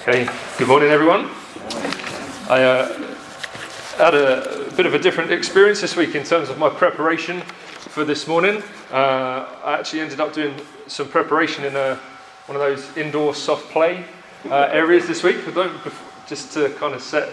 Okay, good morning, everyone. I uh, had a bit of a different experience this week in terms of my preparation for this morning. Uh, I actually ended up doing some preparation in a, one of those indoor soft play uh, areas this week. Just to kind of set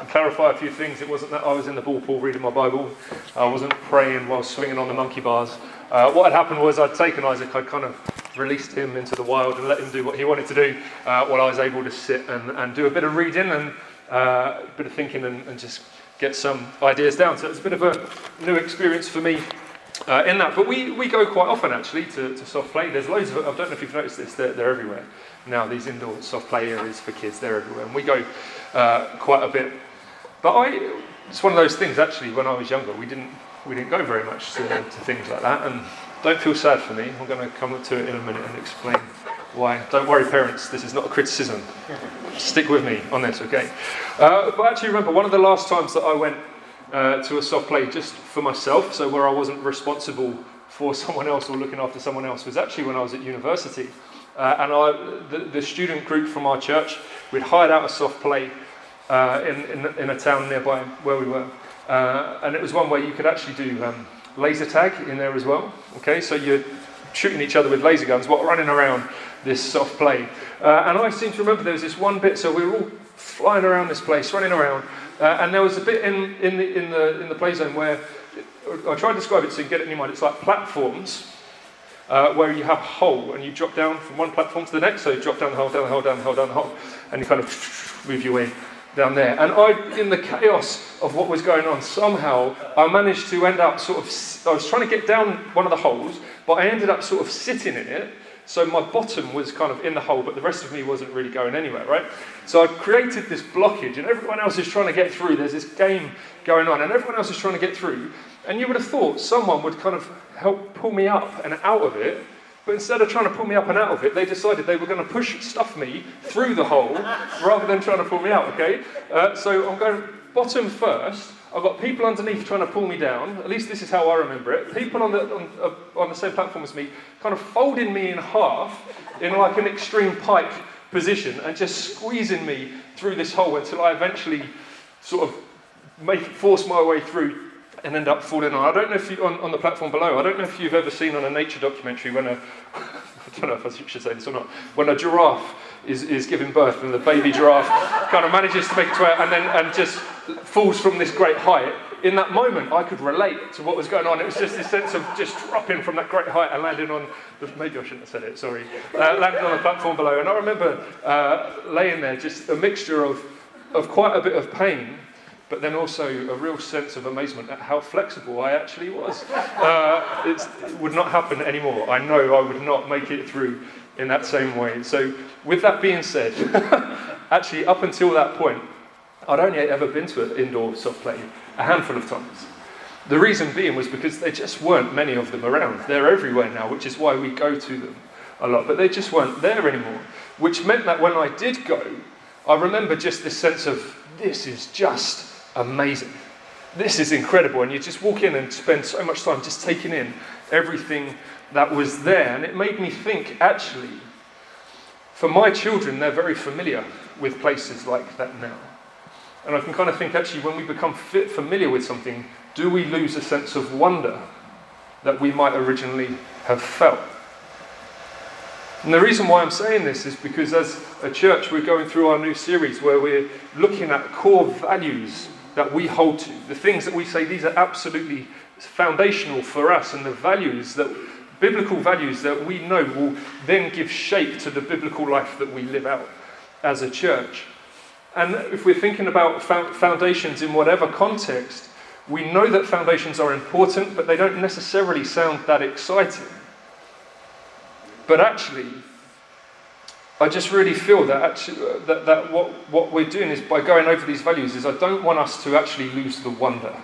and clarify a few things, it wasn't that I was in the ball pool reading my Bible, I wasn't praying while swinging on the monkey bars. Uh, what had happened was I'd taken Isaac, I'd kind of released him into the wild and let him do what he wanted to do uh, while I was able to sit and, and do a bit of reading and uh, a bit of thinking and, and, just get some ideas down. So it's a bit of a new experience for me uh, in that. But we, we go quite often actually to, to soft play. There's loads of, I don't know if you've noticed this, they're, they're everywhere now, these indoor soft play areas for kids, they're everywhere. And we go uh, quite a bit. But I, it's one of those things actually, when I was younger, we didn't, we didn't go very much to, to things like that. And don't feel sad for me. I'm going to come to it in a minute and explain why. Don't worry, parents, this is not a criticism. Stick with me on this, okay? Uh, but actually, remember, one of the last times that I went uh, to a soft play just for myself, so where I wasn't responsible for someone else or looking after someone else, was actually when I was at university. Uh, and I, the, the, student group from our church, we'd hired out a soft play uh, in, in, in, a town nearby where we were. Uh, and it was one where you could actually do. Um, laser tag in there as well. Okay, so you're shooting each other with laser guns while running around this soft play. Uh, and I seem to remember there was this one bit, so we were all flying around this place, running around, uh, and there was a bit in, in, the, in, the, in the play zone where I tried to describe it so you get it in your mind. It's like platforms uh, where you have a hole and you drop down from one platform to the next. So you drop down the hole, down the hole, down the hole, down the hole, and you kind of move your way down there. And I, in the chaos of what was going on, somehow I managed to end up sort of, I was trying to get down one of the holes, but I ended up sort of sitting in it. So my bottom was kind of in the hole, but the rest of me wasn't really going anywhere, right? So I created this blockage, and everyone else is trying to get through. There's this game going on, and everyone else is trying to get through. And you would have thought someone would kind of help pull me up and out of it, but instead of trying to pull me up and out of it, they decided they were going to push stuff me through the hole rather than trying to pull me out, okay? Uh, so I'm going bottom first. I've got people underneath trying to pull me down. At least this is how I remember it. People on the, on, uh, on the same platform as me kind of folding me in half in like an extreme pike position and just squeezing me through this hole until I eventually sort of make, force my way through and end up falling on. I don't know if you, on, on the platform below, I don't know if you've ever seen on a nature documentary when a, I don't know if I should say this or not, when a giraffe is, is giving birth and the baby giraffe kind of manages to make it to her and then and just falls from this great height. In that moment, I could relate to what was going on. It was just this sense of just dropping from that great height and landing on, the, maybe I shouldn't have said it, sorry, uh, landing on the platform below. And I remember uh, laying there, just a mixture of, of quite a bit of pain but then also a real sense of amazement at how flexible I actually was. Uh, it would not happen anymore. I know I would not make it through in that same way. So, with that being said, actually, up until that point, I'd only ever been to an indoor soft play a handful of times. The reason being was because there just weren't many of them around. They're everywhere now, which is why we go to them a lot, but they just weren't there anymore. Which meant that when I did go, I remember just this sense of this is just amazing. This is incredible. And you just walk in and spend so much time just taking in everything that was there. And it made me think actually, for my children, they're very familiar with places like that now. And I can kind of think actually, when we become fit, familiar with something, do we lose a sense of wonder that we might originally have felt? And the reason why I'm saying this is because as a church, we're going through our new series where we're looking at core values that we hold to, the things that we say these are absolutely foundational for us, and the values that biblical values that we know will then give shape to the biblical life that we live out as a church. And if we're thinking about foundations in whatever context, we know that foundations are important, but they don't necessarily sound that exciting. But actually, I just really feel that actually uh, that, that what, what we're doing is by going over these values is I don't want us to actually lose the wonder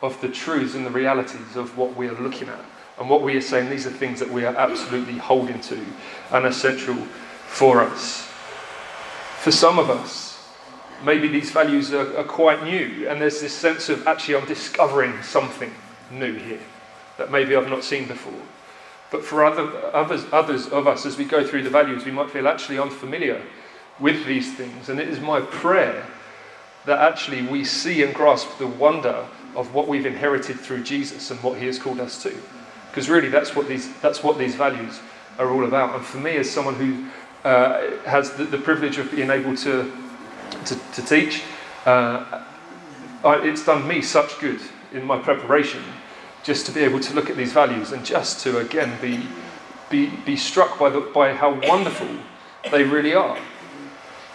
of the truths and the realities of what we are looking at and what we are saying these are things that we are absolutely holding to and essential for us. For some of us, maybe these values are, are quite new and there's this sense of actually I'm discovering something new here that maybe I've not seen before. But for other, others, others of us, as we go through the values, we might feel actually unfamiliar with these things. And it is my prayer that actually we see and grasp the wonder of what we've inherited through Jesus and what he has called us to. Because really, that's what these, that's what these values are all about. And for me, as someone who uh, has the, the, privilege of being able to, to, to teach, uh, I, it's done me such good in my preparation just to be able to look at these values and just to again be, be, be struck by, the, by how wonderful they really are.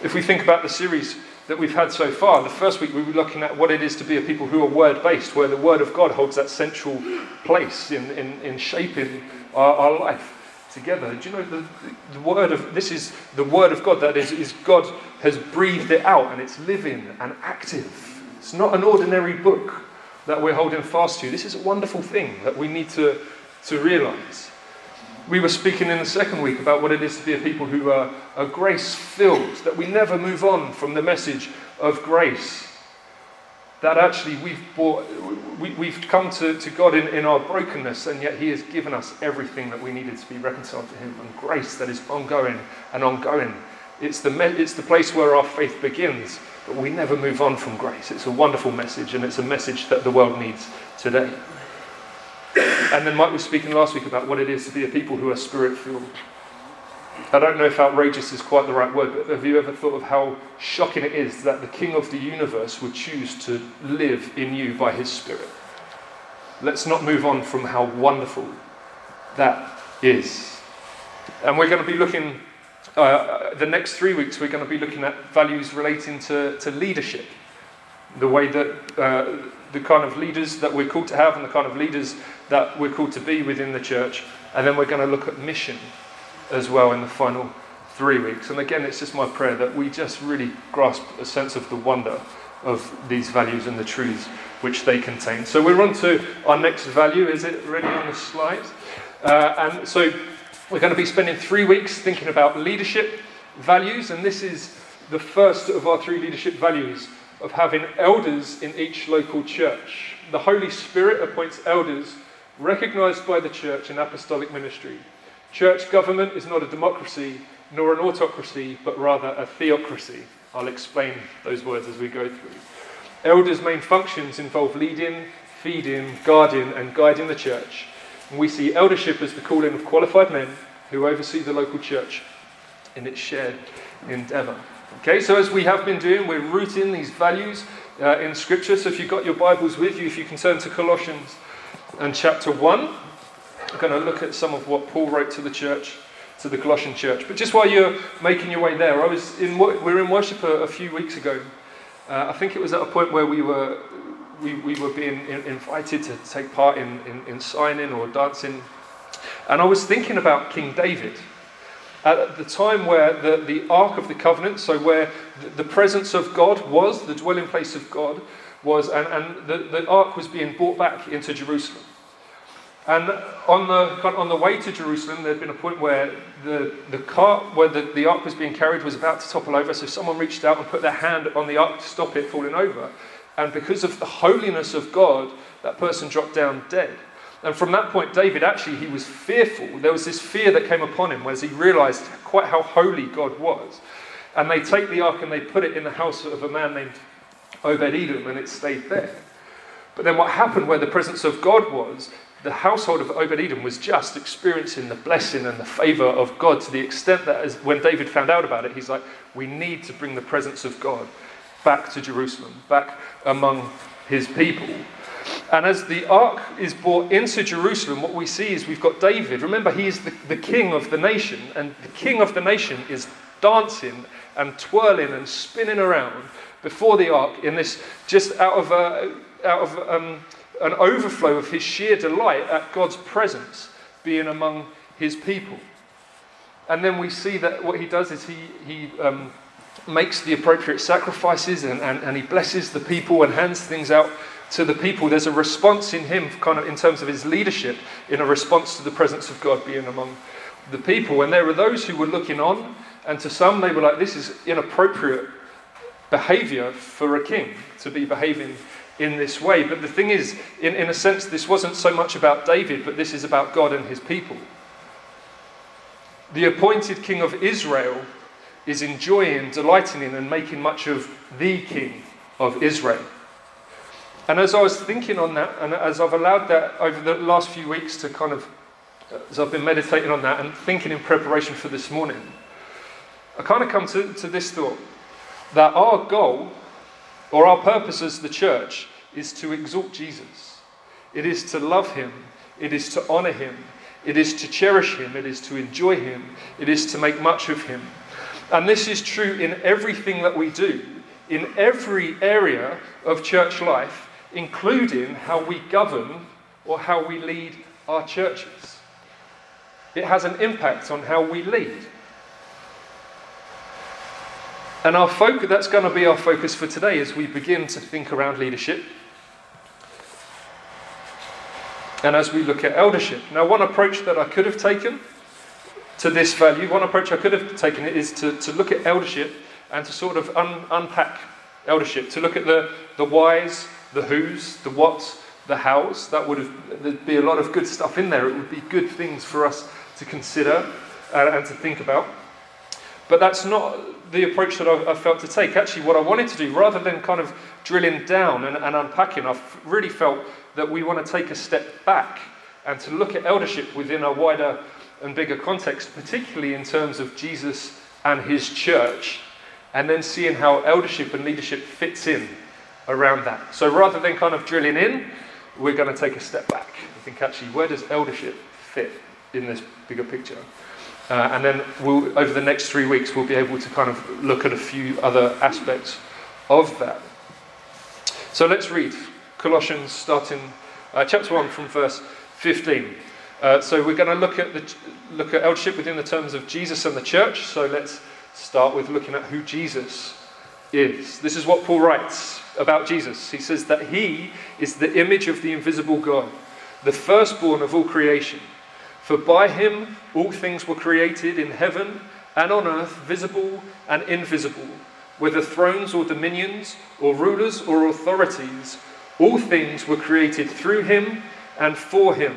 If we think about the series that we've had so far, the first week we were looking at what it is to be a people who are word based, where the word of God holds that central place in, in, in shaping our, our life together. Do you know the, the word of this is the word of God that is, is God has breathed it out and it's living and active. It's not an ordinary book that we're holding fast to. This is a wonderful thing that we need to, to realize. We were speaking in the second week about what it is to be a people who are, are grace filled, that we never move on from the message of grace. That actually we've, brought, we, we've come to, to God in, in our brokenness, and yet He has given us everything that we needed to be reconciled to Him, and grace that is ongoing and ongoing. It's the, it's the place where our faith begins. But we never move on from grace. It's a wonderful message, and it's a message that the world needs today. And then Mike was speaking last week about what it is to be a people who are spirit filled. I don't know if outrageous is quite the right word, but have you ever thought of how shocking it is that the King of the universe would choose to live in you by his Spirit? Let's not move on from how wonderful that is. And we're going to be looking uh, the next three weeks, we're going to be looking at values relating to, to leadership. The way that uh, the kind of leaders that we're called to have and the kind of leaders that we're called to be within the church. And then we're going to look at mission as well in the final three weeks. And again, it's just my prayer that we just really grasp a sense of the wonder of these values and the truths which they contain. So we're on to our next value. Is it ready on the slide? Uh, and so we're going to be spending three weeks thinking about leadership values, and this is the first of our three leadership values of having elders in each local church. The Holy Spirit appoints elders recognized by the church in apostolic ministry. Church government is not a democracy nor an autocracy, but rather a theocracy. I'll explain those words as we go through. Elders' main functions involve leading, feeding, guarding, and guiding the church and we see eldership as the calling of qualified men who oversee the local church in its shared endeavour. Okay, so as we have been doing, we're rooting these values uh, in Scripture. So if you've got your Bibles with you, if you can turn to Colossians and chapter 1, I'm going to look at some of what Paul wrote to the church, to the Colossian church. But just while you're making your way there, I was in, we were in worship a, a few weeks ago. Uh, I think it was at a point where we were we, we were being invited to take part in, in, in signing or dancing. And I was thinking about King David at the time where the, the Ark of the Covenant, so where the, presence of God was, the dwelling place of God was, and, and the, the Ark was being brought back into Jerusalem. And on the, on the way to Jerusalem, there had been a point where the, the cart where the, the ark was being carried was about to topple over. So someone reached out and put their hand on the ark to stop it falling over. And because of the holiness of God, that person dropped down dead. And from that point, David actually, he was fearful. There was this fear that came upon him as he realized quite how holy God was. And they take the ark and they put it in the house of a man named Obed Edom, and it stayed there. But then what happened where the presence of God was, the household of Obed Edom was just experiencing the blessing and the favor of God to the extent that as, when David found out about it, he's like, we need to bring the presence of God back to Jerusalem, back among his people. And as the ark is brought into Jerusalem, what we see is we've got David. Remember, he is the, the king of the nation, and the king of the nation is dancing and twirling and spinning around before the ark in this just out of, a, out of um, an overflow of his sheer delight at God's presence being among his people. And then we see that what he does is he, he um, makes the appropriate sacrifices and, and, and he blesses the people and hands things out to the people. There's a response in him, kind of in terms of his leadership, in a response to the presence of God being among the people. And there were those who were looking on, and to some they were like, this is inappropriate behavior for a king to be behaving in this way. But the thing is, in, in a sense, this wasn't so much about David, but this is about God and his people. The appointed king of Israel is enjoying, delighting in, and making much of the King of Israel. And as I was thinking on that, and as I've allowed that over the last few weeks to kind of, as I've been meditating on that and thinking in preparation for this morning, I kind of come to, to this thought that our goal or our purpose as the church is to exalt Jesus. It is to love him. It is to honor him. It is to cherish him. It is to enjoy him. It is to make much of him. And this is true in everything that we do, in every area of church life including how we govern or how we lead our churches. It has an impact on how we lead. And our focus, that's going to be our focus for today as we begin to think around leadership. And as we look at eldership. Now, one approach that I could have taken to this value, one approach I could have taken is to, to look at eldership and to sort of un, unpack eldership, to look at the, the whys the who's, the what's, the how's. That would have, there'd be a lot of good stuff in there. It would be good things for us to consider and, and to think about. But that's not the approach that I, I, felt to take. Actually, what I wanted to do, rather than kind of drilling down and, and unpacking, I really felt that we want to take a step back and to look at eldership within a wider and bigger context, particularly in terms of Jesus and his church, and then seeing how eldership and leadership fits in around that. So rather than kind of drilling in, we're going to take a step back and think actually, where does eldership fit in this bigger picture? Uh, and then we'll, over the next three weeks, we'll be able to kind of look at a few other aspects of that. So let's read Colossians, starting uh, chapter 1 from verse 15. Uh, so we're going to look at the look at eldership within the terms of Jesus and the church. So let's start with looking at who Jesus is. This is what Paul writes about Jesus. He says that he is the image of the invisible God, the firstborn of all creation. For by him all things were created in heaven and on earth, visible and invisible, whether thrones or dominions, or rulers or authorities. All things were created through him and for him.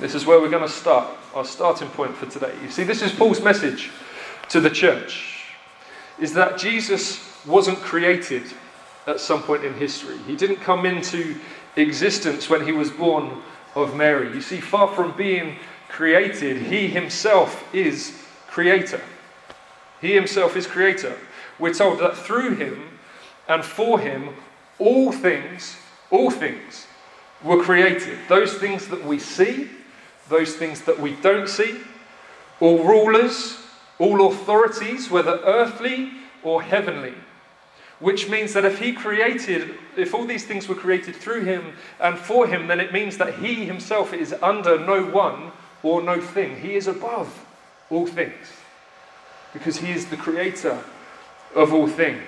This is where we're going to start, our starting point for today. You see, this is Paul's message to the church is that Jesus wasn't created at some point in history. He didn't come into existence when he was born of Mary. You see, far from being created, he himself is creator. He himself is creator. We're told that through him and for him, all things, all things were created. Those things that we see, those things that we don't see, all rulers, all authorities, whether earthly or heavenly which means that if he created, if all these things were created through him and for him, then it means that he himself is under no one or no thing. He is above all things because he is the creator of all things.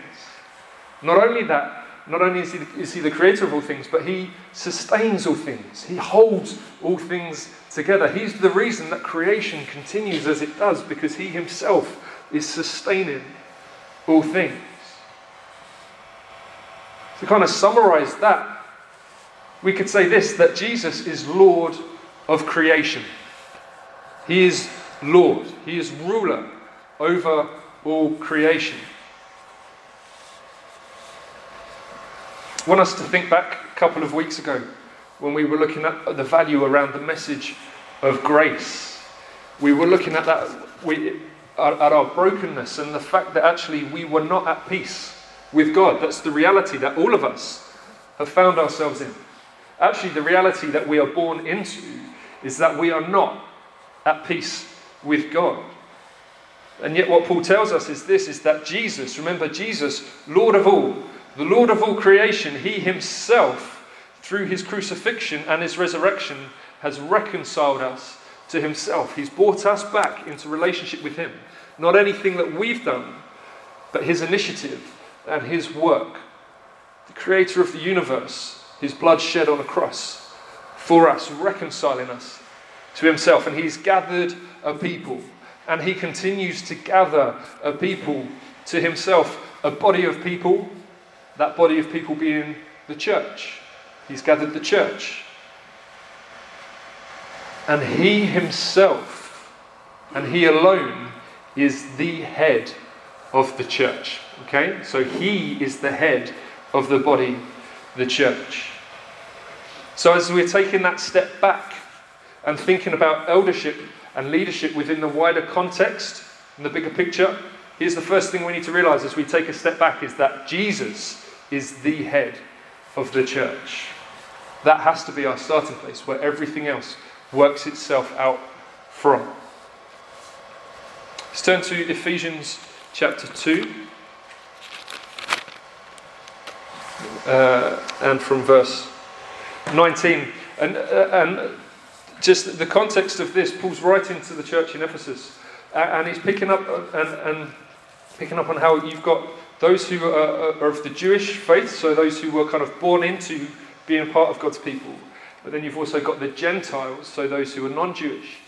Not only that, not only is he, the, is he the creator of all things, but he sustains all things. He holds all things together. He's the reason that creation continues as it does because he himself is sustaining all things. To kind of summarize that, we could say this that Jesus is Lord of creation. He is Lord, He is ruler over all creation. I want us to think back a couple of weeks ago when we were looking at the value around the message of grace. We were looking at that, we, at our brokenness and the fact that actually we were not at peace with God. That's the reality that all of us have found ourselves in. Actually, the reality that we are born into is that we are not at peace with God. And yet, what Paul tells us is this is that Jesus, remember, Jesus, Lord of all, the Lord of all creation, he himself, through his crucifixion and his resurrection, has reconciled us to himself. He's brought us back into relationship with him. Not anything that we've done, but his initiative and his work. The creator of the universe, his blood shed on a cross for us, reconciling us to himself. And he's gathered a people, and he continues to gather a people to himself, a body of people, that body of people being the church. He's gathered the church. And he himself, and he alone, is the head of the church. Okay? So he is the head of the body, the church. So as we're taking that step back and thinking about eldership and leadership within the wider context and the bigger picture, here's the first thing we need to realize as we take a step back is that Jesus is the head of the church. That has to be our starting place where everything else works itself out from. Let's turn to Ephesians chapter 2 uh, and from verse 19. And, uh, and just the context of this, Paul's writing to the church in Ephesus, and he's picking up and, and picking up on how you've got those who are, are of the Jewish faith, so those who were kind of born into being part of God's people. But then you've also got the Gentiles, so those who are non Jewish,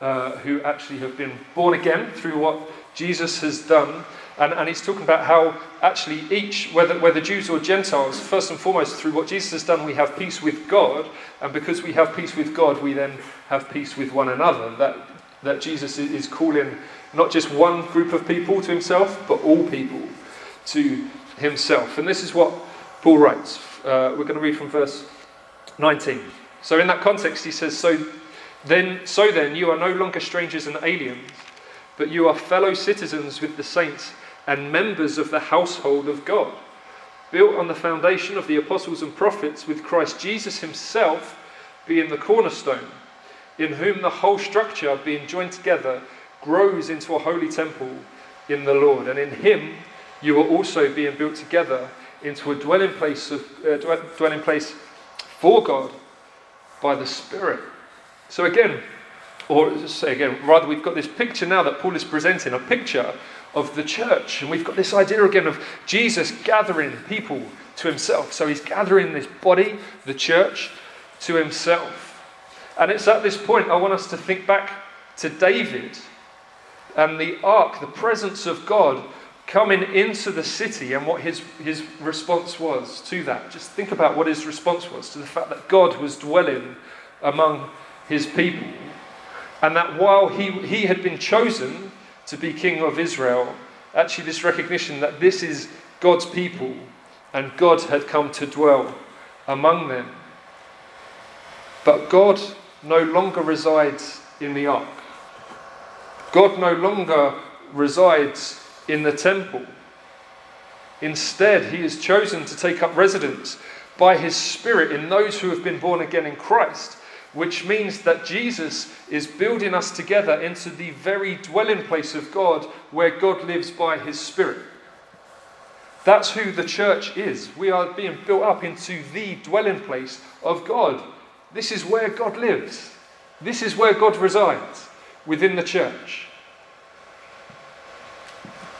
uh, who actually have been born again through what Jesus has done. And, and he's talking about how actually each, whether, whether Jews or Gentiles, first and foremost, through what Jesus has done, we have peace with God. And because we have peace with God, we then have peace with one another. That, that Jesus is calling not just one group of people to himself, but all people to himself. And this is what Paul writes. Uh, we're going to read from verse 19. So in that context, he says, "So then, so then, you are no longer strangers and aliens, but you are fellow citizens with the saints and members of the household of God, built on the foundation of the apostles and prophets, with Christ Jesus Himself being the cornerstone, in whom the whole structure, being joined together, grows into a holy temple in the Lord, and in Him." You are also being built together into a dwelling place of uh, dwelling place for God by the Spirit. So again, or just say again, rather we've got this picture now that Paul is presenting, a picture of the church, and we've got this idea again of Jesus gathering people to himself. So he's gathering this body, the church, to himself. And it's at this point I want us to think back to David and the ark, the presence of God coming into the city and what his, his response was to that. Just think about what his response was to the fact that God was dwelling among his people. And that while he, he had been chosen to be king of Israel, actually, this recognition that this is God's people and God had come to dwell among them. But God no longer resides in the ark. God no longer resides in the temple. Instead, he has chosen to take up residence by his Spirit in those who have been born again in Christ, which means that Jesus is building us together into the very dwelling place of God where God lives by his Spirit. That's who the church is. We are being built up into the dwelling place of God. This is where God lives. This is where God resides within the church.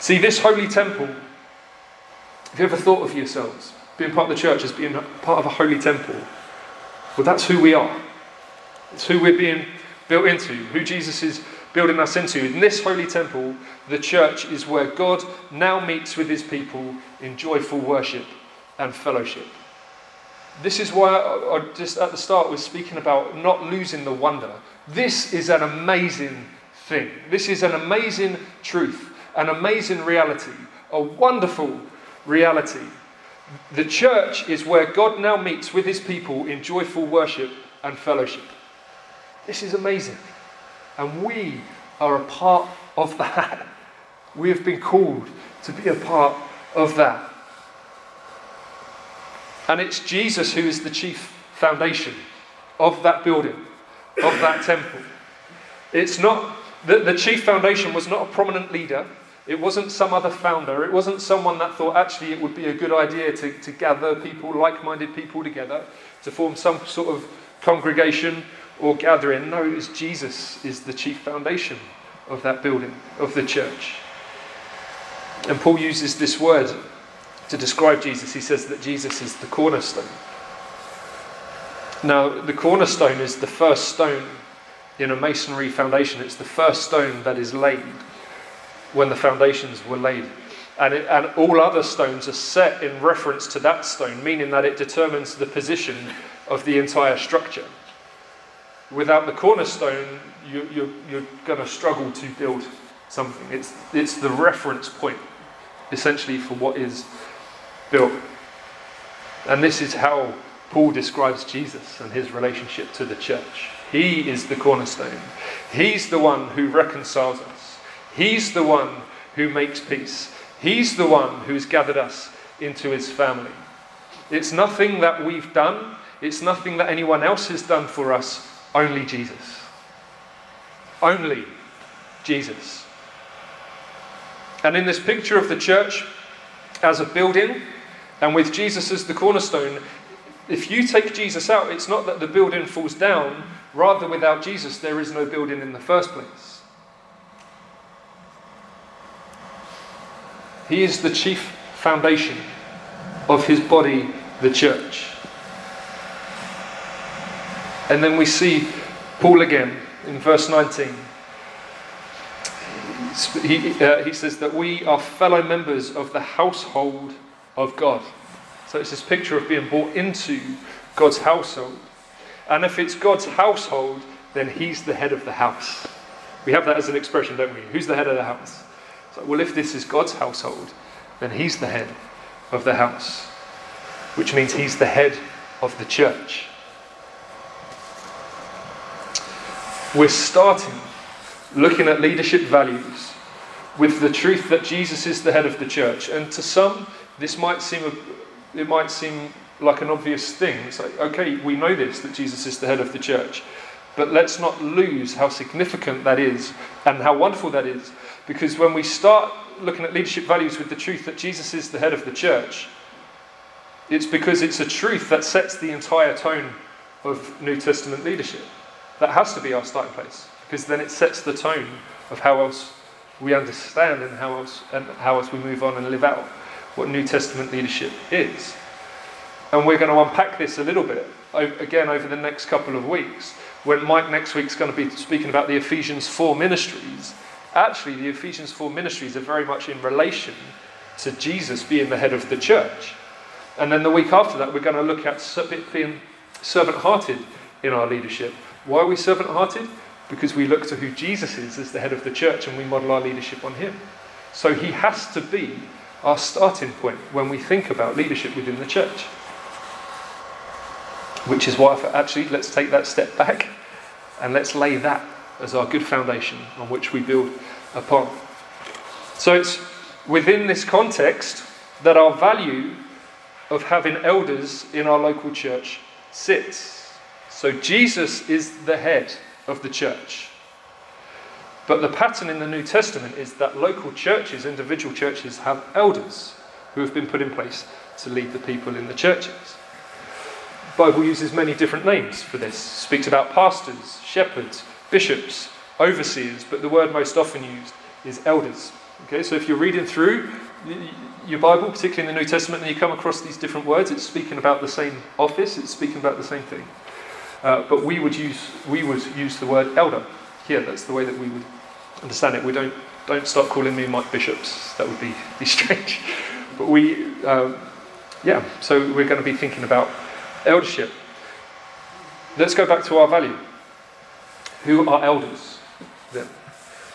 See, this holy temple, have you ever thought of yourselves being part of the church as being part of a holy temple? Well, that's who we are. It's who we're being built into, who Jesus is building us into. In this holy temple, the church is where God now meets with his people in joyful worship and fellowship. This is why I, I just at the start was speaking about not losing the wonder. This is an amazing thing. This is an amazing truth an amazing reality, a wonderful reality. The church is where God now meets with his people in joyful worship and fellowship. This is amazing. And we are a part of that. We have been called to be a part of that. And it's Jesus who is the chief foundation of that building, of that temple. It's not, the, the chief foundation was not a prominent leader. It wasn't some other founder. It wasn't someone that thought actually it would be a good idea to, to gather people, like minded people together, to form some sort of congregation or gathering. No, it was Jesus is the chief foundation of that building, of the church. And Paul uses this word to describe Jesus. He says that Jesus is the cornerstone. Now, the cornerstone is the first stone in a masonry foundation. It's the first stone that is laid when the foundations were laid. And, it, and all other stones are set in reference to that stone, meaning that it determines the position of the entire structure. Without the cornerstone, you, you're, you're going to struggle to build something. It's, it's the reference point, essentially, for what is built. And this is how Paul describes Jesus and his relationship to the church. He is the cornerstone, He's the one who reconciles us, He's the one who makes peace, He's the one who's gathered us into His family. It's nothing that we've done, it's nothing that anyone else has done for us, only Jesus. Only Jesus. And in this picture of the church as a building, and with Jesus as the cornerstone, if you take Jesus out, it's not that the building falls down, rather, without Jesus, there is no building in the first place. He is the chief foundation of his body, the church. And then we see Paul again in verse 19. He, uh, he says that we are fellow members of the household of God. So it's this picture of being brought into God's household. And if it's God's household, then He's the head of the house. We have that as an expression, don't we? Who's the head of the house? So, well, if this is God's household, then He's the head of the house, which means He's the head of the church. We're starting looking at leadership values with the truth that Jesus is the head of the church. And to some, this might seem a, it might seem like an obvious thing. It's like, okay, we know this, that Jesus is the head of the church. But let's not lose how significant that is and how wonderful that is. Because when we start looking at leadership values with the truth that Jesus is the head of the church, it's because it's a truth that sets the entire tone of New Testament leadership. That has to be our starting place, because then it sets the tone of how else we understand and how else, and how else we move on and live out what New Testament leadership is. And we're going to unpack this a little bit again over the next couple of weeks. When Mike next week's going to be speaking about the Ephesians 4 ministries, actually, the Ephesians 4 ministries are very much in relation to Jesus being the head of the church. And then the week after that, we're going to look at being servant hearted in our leadership. Why are we servant hearted? Because we look to who Jesus is as the head of the church and we model our leadership on him. So he has to be our starting point when we think about leadership within the church. Which is why, actually, let's take that step back and let's lay that as our good foundation on which we build upon. So it's within this context that our value of having elders in our local church sits. So Jesus is the head of the church. But the pattern in the New Testament is that local churches, individual churches, have elders who have been put in place to lead the people in the churches. The Bible uses many different names for this. Speaks about pastors, shepherds, bishops, overseers, but the word most often used is elders. Okay, so if you're reading through your Bible, particularly in the New Testament, and you come across these different words, it's speaking about the same office, it's speaking about the same thing. Uh, but we would use we would use the word elder here. That's the way that we would understand it. We don't don't start calling me Mike Bishops. That would be be strange. But we, um, yeah. So we're going to be thinking about eldership. Let's go back to our value. Who are elders then?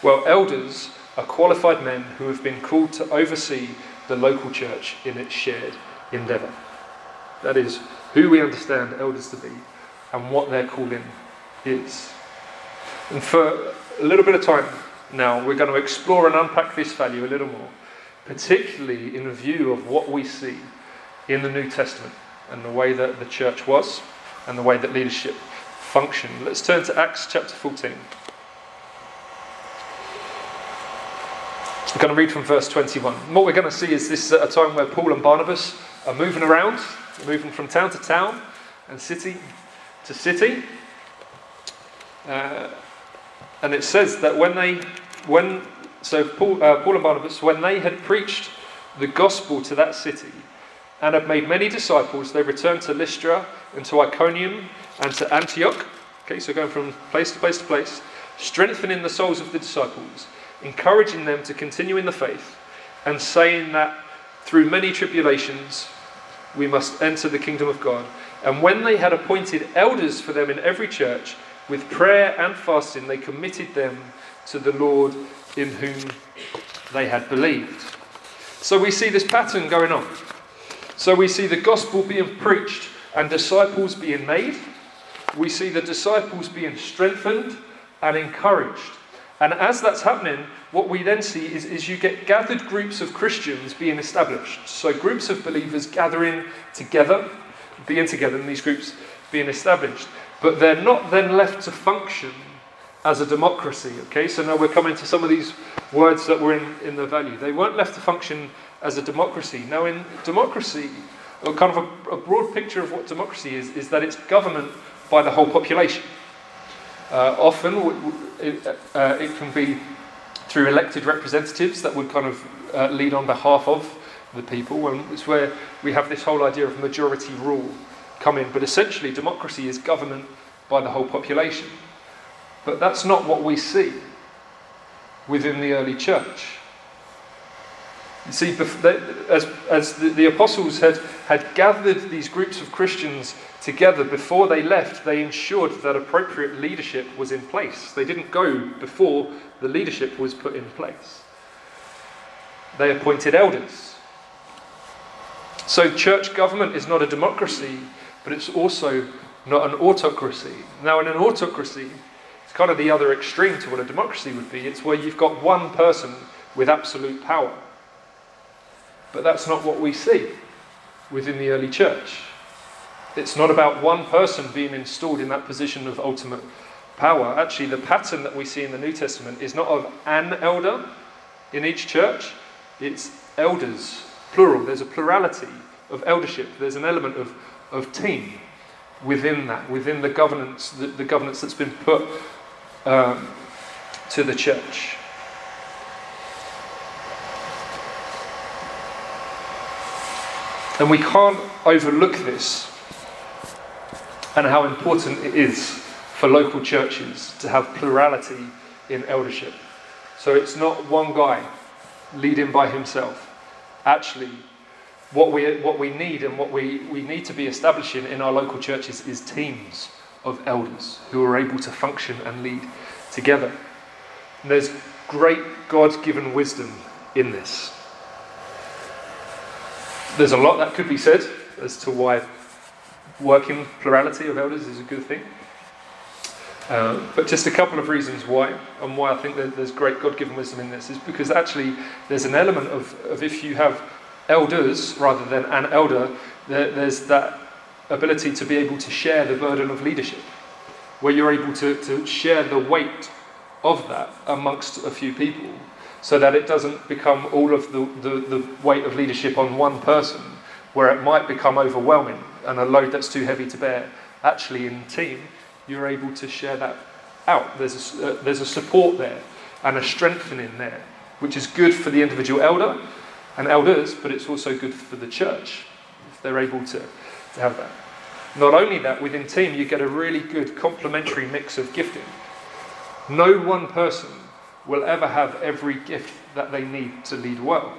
Well, elders are qualified men who have been called to oversee the local church in its shared endeavour. That is who we understand elders to be and what their calling is. And for a little bit of time now, we're going to explore and unpack this value a little more, particularly in view of what we see in the New Testament and the way that the church was and the way that leadership functioned. Let's turn to Acts chapter 14. I'm going to read from verse 21. What we're going to see is this is a time where Paul and Barnabas are moving around, moving from town to town and city to city. Uh, and it says that when they, when so Paul, uh, Paul and Barnabas, when they had preached the gospel to that city and had made many disciples, they returned to Lystra and to Iconium and to Antioch. Okay, so going from place to place to place, strengthening the souls of the disciples, encouraging them to continue in the faith, and saying that through many tribulations we must enter the kingdom of God. And when they had appointed elders for them in every church, with prayer and fasting, they committed them to the Lord in whom they had believed. So we see this pattern going on. So we see the gospel being preached and disciples being made. We see the disciples being strengthened and encouraged. And as that's happening, what we then see is, is you get gathered groups of Christians being established. So groups of believers gathering together, being together in these groups being established. But they're not then left to function as a democracy. Okay, so now we're coming to some of these words that were in, in the value. They weren't left to function as a democracy. Now, in democracy, or kind of a, a broad picture of what democracy is, is that it's government by the whole population. Uh, often, it, uh, it, can be through elected representatives that would kind of uh, lead on behalf of the people, and it's where we have this whole idea of majority rule come in. But essentially, democracy is government by the whole population. But that's not what we see within the early church. You see, as, as the, the, apostles had, had gathered these groups of Christians together before they left, they ensured that appropriate leadership was in place. They didn't go before the leadership was put in place. They appointed elders. So, church government is not a democracy, but it's also not an autocracy. Now, in an autocracy, it's kind of the other extreme to what a democracy would be. It's where you've got one person with absolute power. But that's not what we see within the early church. It's not about one person being installed in that position of ultimate power. Actually, the pattern that we see in the New Testament is not of an elder in each church, it's elders, plural. There's a plurality of eldership, there's an element of, of team within that, within the governance, the, the governance that's been put um, to the church. And we can't overlook this and how important it is for local churches to have plurality in eldership. So it's not one guy leading by himself. Actually, what we, what we need and what we, we need to be establishing in our local churches is teams of elders who are able to function and lead together. And there's great God given wisdom in this. There's a lot that could be said as to why working plurality of elders is a good thing. Uh, but just a couple of reasons why, and why I think that there's great God given wisdom in this, is because actually there's an element of, of if you have elders rather than an elder, there, there's that ability to be able to share the burden of leadership where you're able to, to share the weight of that amongst a few people so that it doesn't become all of the, the, the weight of leadership on one person where it might become overwhelming and a load that's too heavy to bear. Actually, in team, you're able to share that out. There's a, uh, there's a support there and a strengthening there, which is good for the individual elder and elders, but it's also good for the church if they're able to, to have that. Not only that, within team, you get a really good complementary mix of gifting. No one person will ever have every gift that they need to lead well.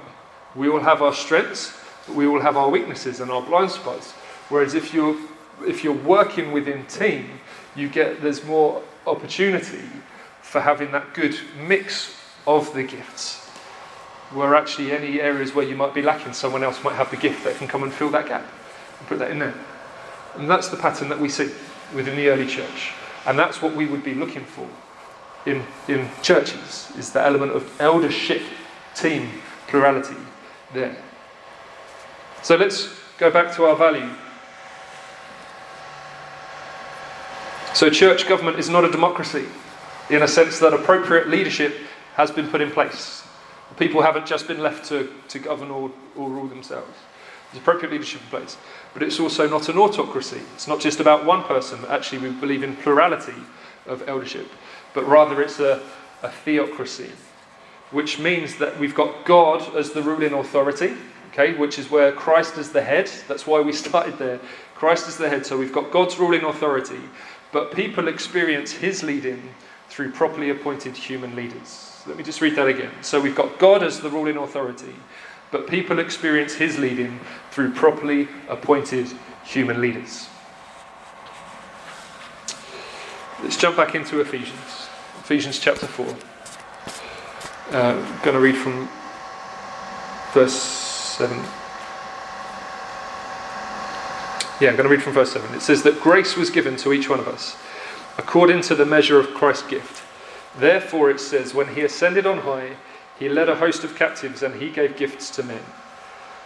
We all have our strengths, but we all have our weaknesses and our blind spots. Whereas if you're if you're working within team, you get there's more opportunity for having that good mix of the gifts. Where actually any areas where you might be lacking, someone else might have the gift that can come and fill that gap and put that in there. And that's the pattern that we see within the early church. And that's what we would be looking for in, in churches, is the element of eldership, team, plurality there. So let's go back to our value. So, church government is not a democracy in a sense that appropriate leadership has been put in place. People haven't just been left to, to govern or, or rule themselves. There's appropriate leadership in place. But it's also not an autocracy. It's not just about one person. Actually, we believe in plurality of eldership. But rather, it's a, a theocracy which means that we've got God as the ruling authority, okay, which is where Christ is the head. That's why we started there. Christ is the head, so we've got God's ruling authority, but people experience his leading through properly appointed human leaders. Let me just read that again. So we've got God as the ruling authority, but people experience his leading through properly appointed human leaders. Let's jump back into Ephesians. Ephesians chapter 4. Uh, I'm going to read from verse 7. Yeah, I'm going to read from verse 7. It says that grace was given to each one of us according to the measure of Christ's gift. Therefore, it says, when he ascended on high, he led a host of captives and he gave gifts to men.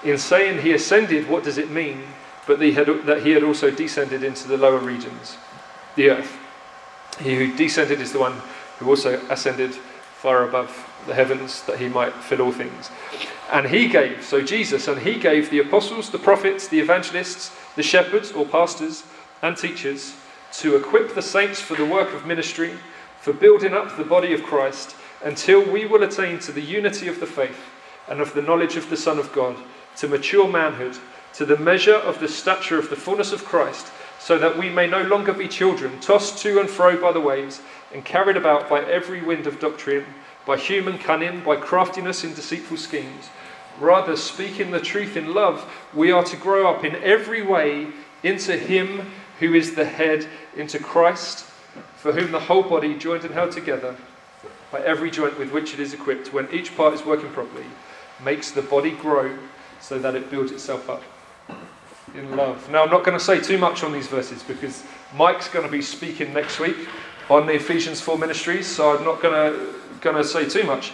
In saying he ascended, what does it mean? But he had, that he had also descended into the lower regions, the earth. He who descended is the one who also ascended far above the heavens that he might fill all things. And he gave, so Jesus, and he gave the apostles, the prophets, the evangelists, the shepherds or pastors and teachers to equip the saints for the work of ministry, for building up the body of Christ, until we will attain to the unity of the faith and of the knowledge of the Son of God, to mature manhood, to the measure of the stature of the fullness of Christ, so that we may no longer be children, tossed to and fro by the waves, and carried about by every wind of doctrine, by human cunning, by craftiness in deceitful schemes. Rather, speaking the truth in love, we are to grow up in every way into Him who is the head, into Christ, for whom the whole body, joined and held together by every joint with which it is equipped, when each part is working properly, makes the body grow so that it builds itself up in love. Now, I'm not going to say too much on these verses because Mike's going to be speaking next week on the Ephesians 4 ministries, so I'm not going to, going to say too much.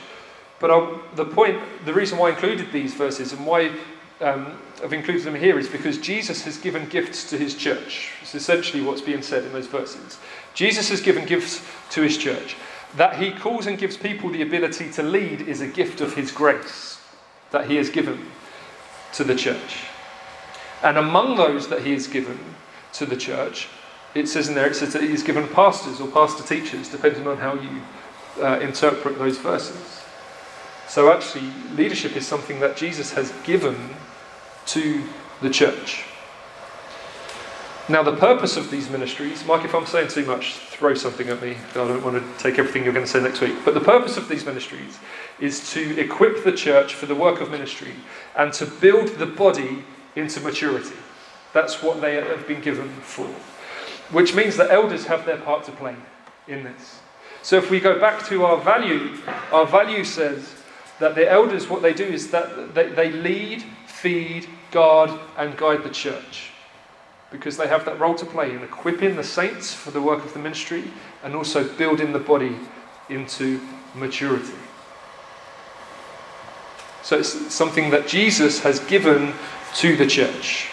But I'll, the point, the reason why I included these verses and why um, I've included them here is because Jesus has given gifts to his church. It's essentially what's being said in those verses. Jesus has given gifts to his church. That he calls and gives people the ability to lead is a gift of his grace that he has given to the church. And among those that he has given to the church, it says in there, it says that he's given pastors or pastor teachers, depending on how you uh, interpret those verses. So, actually, leadership is something that Jesus has given to the church. Now, the purpose of these ministries, Mike, if I'm saying too much, throw something at me. I don't want to take everything you're going to say next week. But the purpose of these ministries is to equip the church for the work of ministry and to build the body into maturity. That's what they have been given for. Which means that elders have their part to play in this. So if we go back to our value, our value says that the elders, what they do is that they, they lead, feed, guard, and guide the church. Because they have that role to play in equipping the saints for the work of the ministry and also building the body into maturity. So it's something that Jesus has given to the church.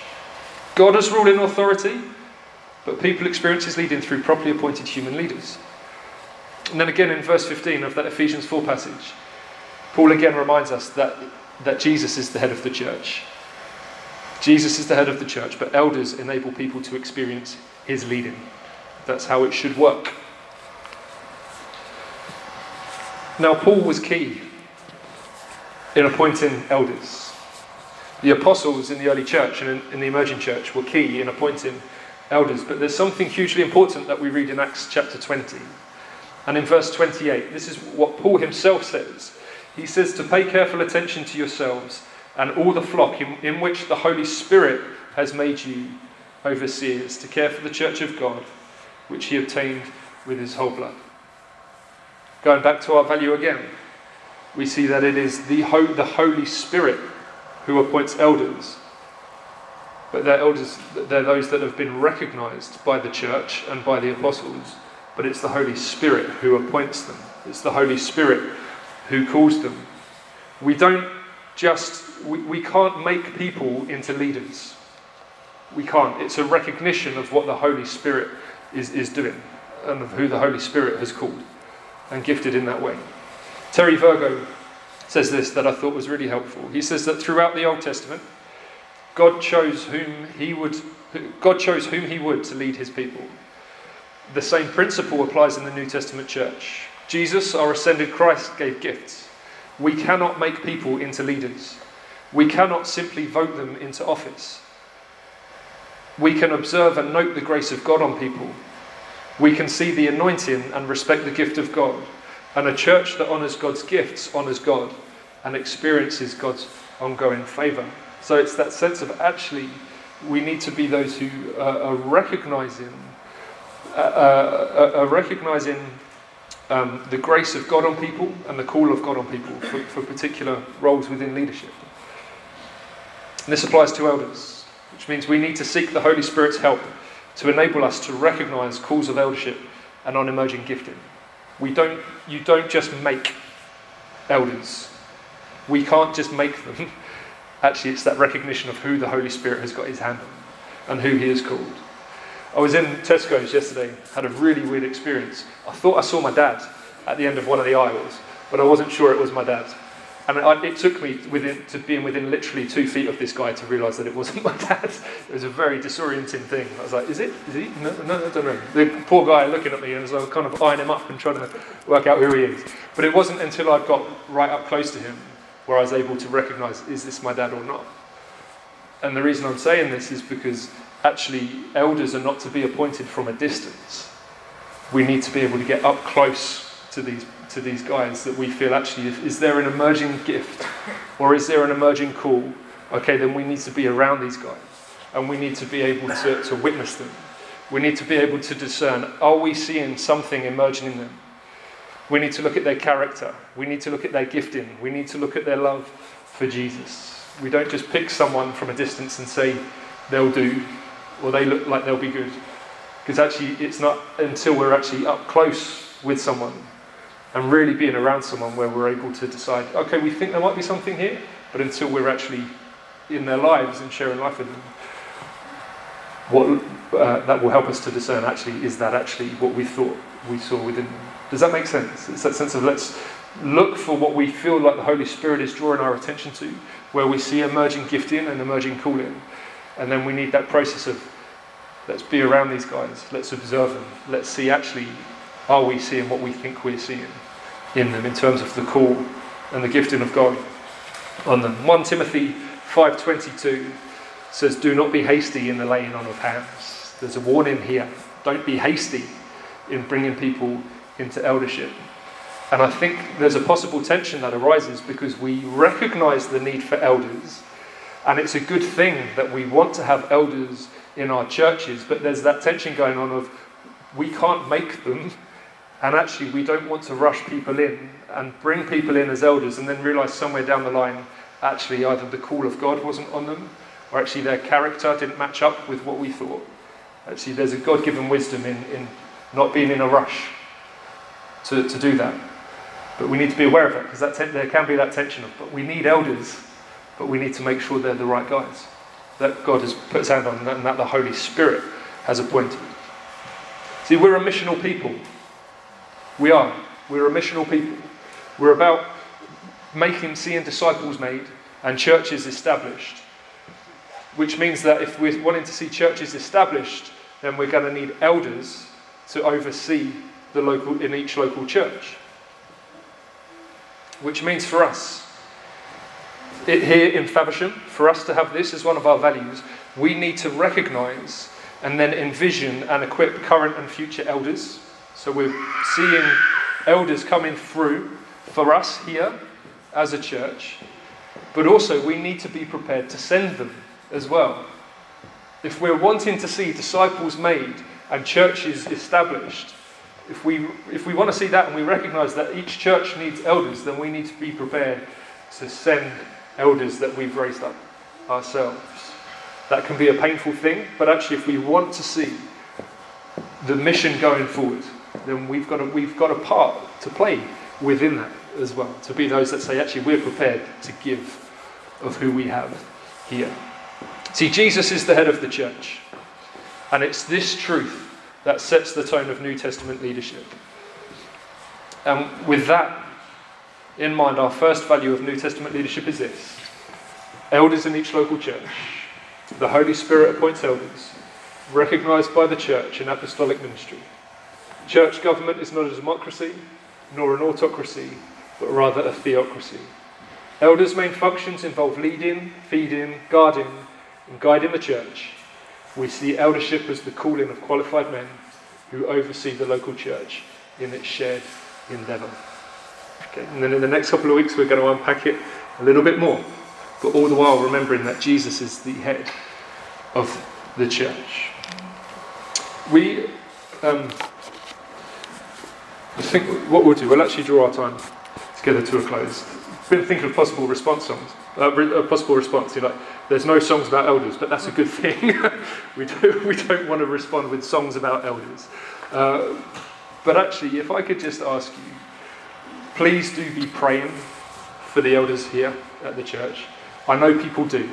God has ruled in authority, but people experience his leading through properly appointed human leaders. And then again in verse 15 of that Ephesians 4 passage, Paul again reminds us that, that Jesus is the head of the church. Jesus is the head of the church, but elders enable people to experience his leading. That's how it should work. Now, Paul was key in appointing elders. The apostles in the early church and in, in, the emerging church were key in appointing elders. But there's something hugely important that we read in Acts chapter 20. And in verse 28, this is what Paul himself says. He says to pay careful attention to yourselves and all the flock in, in which the Holy Spirit has made you overseers, to care for the church of God, which he obtained with his whole blood. Going back to our value again, we see that it is the, the Holy Spirit who appoints elders. But they're elders, they're those that have been recognized by the church and by the apostles. But it's the Holy Spirit who appoints them. It's the Holy Spirit who calls them. We don't just, we, we can't make people into leaders. We can't. It's a recognition of what the Holy Spirit is, is doing and of who the Holy Spirit has called and gifted in that way. Terry Virgo says this that I thought was really helpful. He says that throughout the Old Testament, God chose whom he would God chose whom he would to lead his people. The same principle applies in the New Testament church. Jesus, our ascended Christ, gave gifts. We cannot make people into leaders. We cannot simply vote them into office. We can observe and note the grace of God on people. We can see the anointing and respect the gift of God. And a church that honours God's gifts honours God and experiences God's ongoing favour. So it's that sense of actually, we need to be those who are recognising, uh, uh, are recognising um, the grace of God on people and the call of God on people for, for particular roles within leadership. And this applies to elders, which means we need to seek the Holy Spirit's help to enable us to recognize calls of eldership and on emerging gifting. We don't, you don't just make elders. We can't just make them. Actually, it's that recognition of who the Holy Spirit has got his hand on and who he has called. I was in Tesco's yesterday, had a really weird experience. I thought I saw my dad at the end of one of the aisles, but I wasn't sure it was my dad. And it took me within, to being within literally two feet of this guy to realise that it wasn't my dad. It was a very disorienting thing. I was like, is it? Is he? No, no, I don't know. The poor guy looking at me and I was kind of eyeing him up and trying to work out who he is. But it wasn't until I got right up close to him where I was able to recognise, is this my dad or not? And the reason I'm saying this is because actually elders are not to be appointed from a distance. We need to be able to get up close to these to these guys that we feel actually, is there an emerging gift or is there an emerging call? Okay, then we need to be around these guys and we need to be able to, to witness them. We need to be able to discern are we seeing something emerging in them? We need to look at their character. We need to look at their gifting. We need to look at their love for Jesus. We don't just pick someone from a distance and say they'll do or they look like they'll be good. Because actually, it's not until we're actually up close with someone and really being around someone where we're able to decide, okay, we think there might be something here, but until we're actually in their lives and sharing life with them, what uh, that will help us to discern actually is that actually what we thought we saw within them. Does that make sense? It's that sense of let's look for what we feel like the Holy Spirit is drawing our attention to, where we see emerging gifting and emerging calling, and then we need that process of let's be around these guys, let's observe them, let's see actually are we seeing what we think we're seeing in them in terms of the call and the gifting of God on them? 1 Timothy 5:22 says, "Do not be hasty in the laying on of hands." There's a warning here. Don't be hasty in bringing people into eldership. And I think there's a possible tension that arises because we recognize the need for elders, and it's a good thing that we want to have elders in our churches, but there's that tension going on of we can't make them and actually, we don't want to rush people in and bring people in as elders and then realize somewhere down the line, actually, either the call of God wasn't on them or actually their character didn't match up with what we thought. Actually, there's a God given wisdom in, in not being in a rush to, to do that. But we need to be aware of it because ten- there can be that tension of, but we need elders, but we need to make sure they're the right guys that God has put his hand on and that the Holy Spirit has appointed. See, we're a missional people. We are. We're a missional people. We're about making, seeing disciples made and churches established. Which means that if we're wanting to see churches established, then we're going to need elders to oversee the local in each local church. Which means for us, it, here in Faversham, for us to have this as one of our values, we need to recognise and then envision and equip current and future elders so we're seeing elders coming through for us here as a church, but also we need to be prepared to send them as well. If we're wanting to see disciples made and churches established, if we, if we want to see that and we recognize that each church needs elders, then we need to be prepared to send elders that we've raised up ourselves. That can be a painful thing, but actually, if we want to see the mission going forward, then we've got, a, we've got a part to play within that as well. To be those that say, actually, we're prepared to give of who we have here. See, Jesus is the head of the church. And it's this truth that sets the tone of New Testament leadership. And with that in mind, our first value of New Testament leadership is this elders in each local church. The Holy Spirit appoints elders, recognized by the church in apostolic ministry. Church government is not a democracy nor an autocracy, but rather a theocracy. Elders' main functions involve leading, feeding, guarding, and guiding the church. We see eldership as the calling of qualified men who oversee the local church in its shared endeavour. Okay, and then in the next couple of weeks, we're going to unpack it a little bit more, but all the while remembering that Jesus is the head of the church. We, um, I think what we'll do, we'll actually draw our time together to a close. Been thinking of possible response songs, uh, a possible response. You know, like, there's no songs about elders, but that's a good thing. we don't we don't want to respond with songs about elders. Uh, but actually, if I could just ask you, please do be praying for the elders here at the church. I know people do.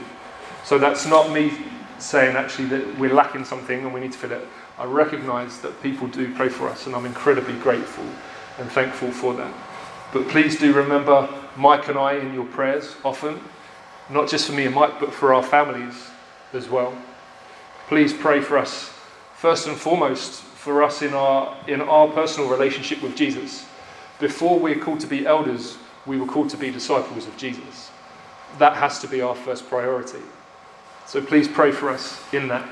So that's not me saying actually that we're lacking something and we need to fill it. I recognise that people do pray for us, and I'm incredibly grateful and thankful for that. But please do remember Mike and I in your prayers often, not just for me and Mike, but for our families as well. Please pray for us, first and foremost, for us in our, in our personal relationship with Jesus. Before we're called to be elders, we were called to be disciples of Jesus. That has to be our first priority. So please pray for us in that.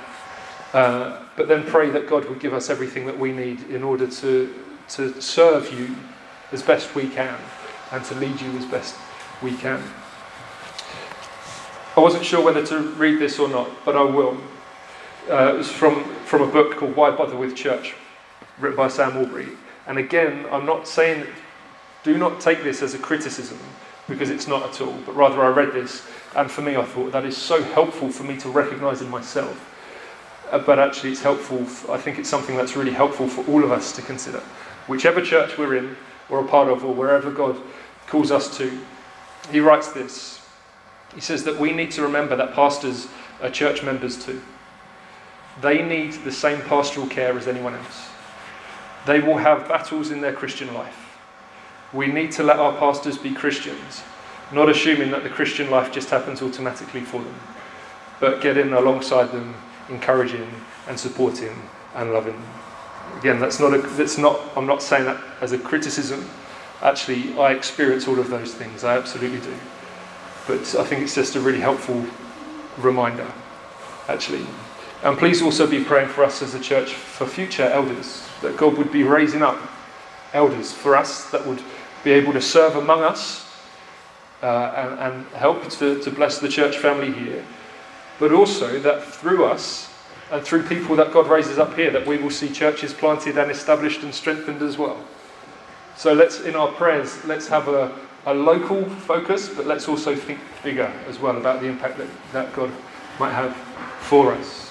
Uh, but then pray that God would give us everything that we need in order to, to serve you as best we can and to lead you as best we can. I wasn't sure whether to read this or not, but I will. Uh, it was from, from a book called Why Bother with Church, written by Sam Allberry. And again, I'm not saying, do not take this as a criticism, because it's not at all, but rather I read this, and for me, I thought that is so helpful for me to recognize in myself. Uh, but actually, it's helpful, I think it's something that's really helpful for all of us to consider. Whichever church we're in, or a part of, or wherever God calls us to, he writes this. He says that we need to remember that pastors are church members too. They need the same pastoral care as anyone else. They will have battles in their Christian life. We need to let our pastors be Christians, not assuming that the Christian life just happens automatically for them, but getting alongside them, encouraging and supporting and loving. them. Again, that's not a, that's not, I'm not saying that as a criticism. Actually, I experience all of those things. I absolutely do. But I think it's just a really helpful reminder, actually. And please also be praying for us as a church for future elders, that God would be raising up elders for us that would be able to serve among us uh, and, and help to, to bless the church family here, but also that through us and through people that God raises up here, that we will see churches planted and established and strengthened as well. So let's, in our prayers, let's have a, a local focus, but let's also think bigger as well about the impact that, that God might have for us.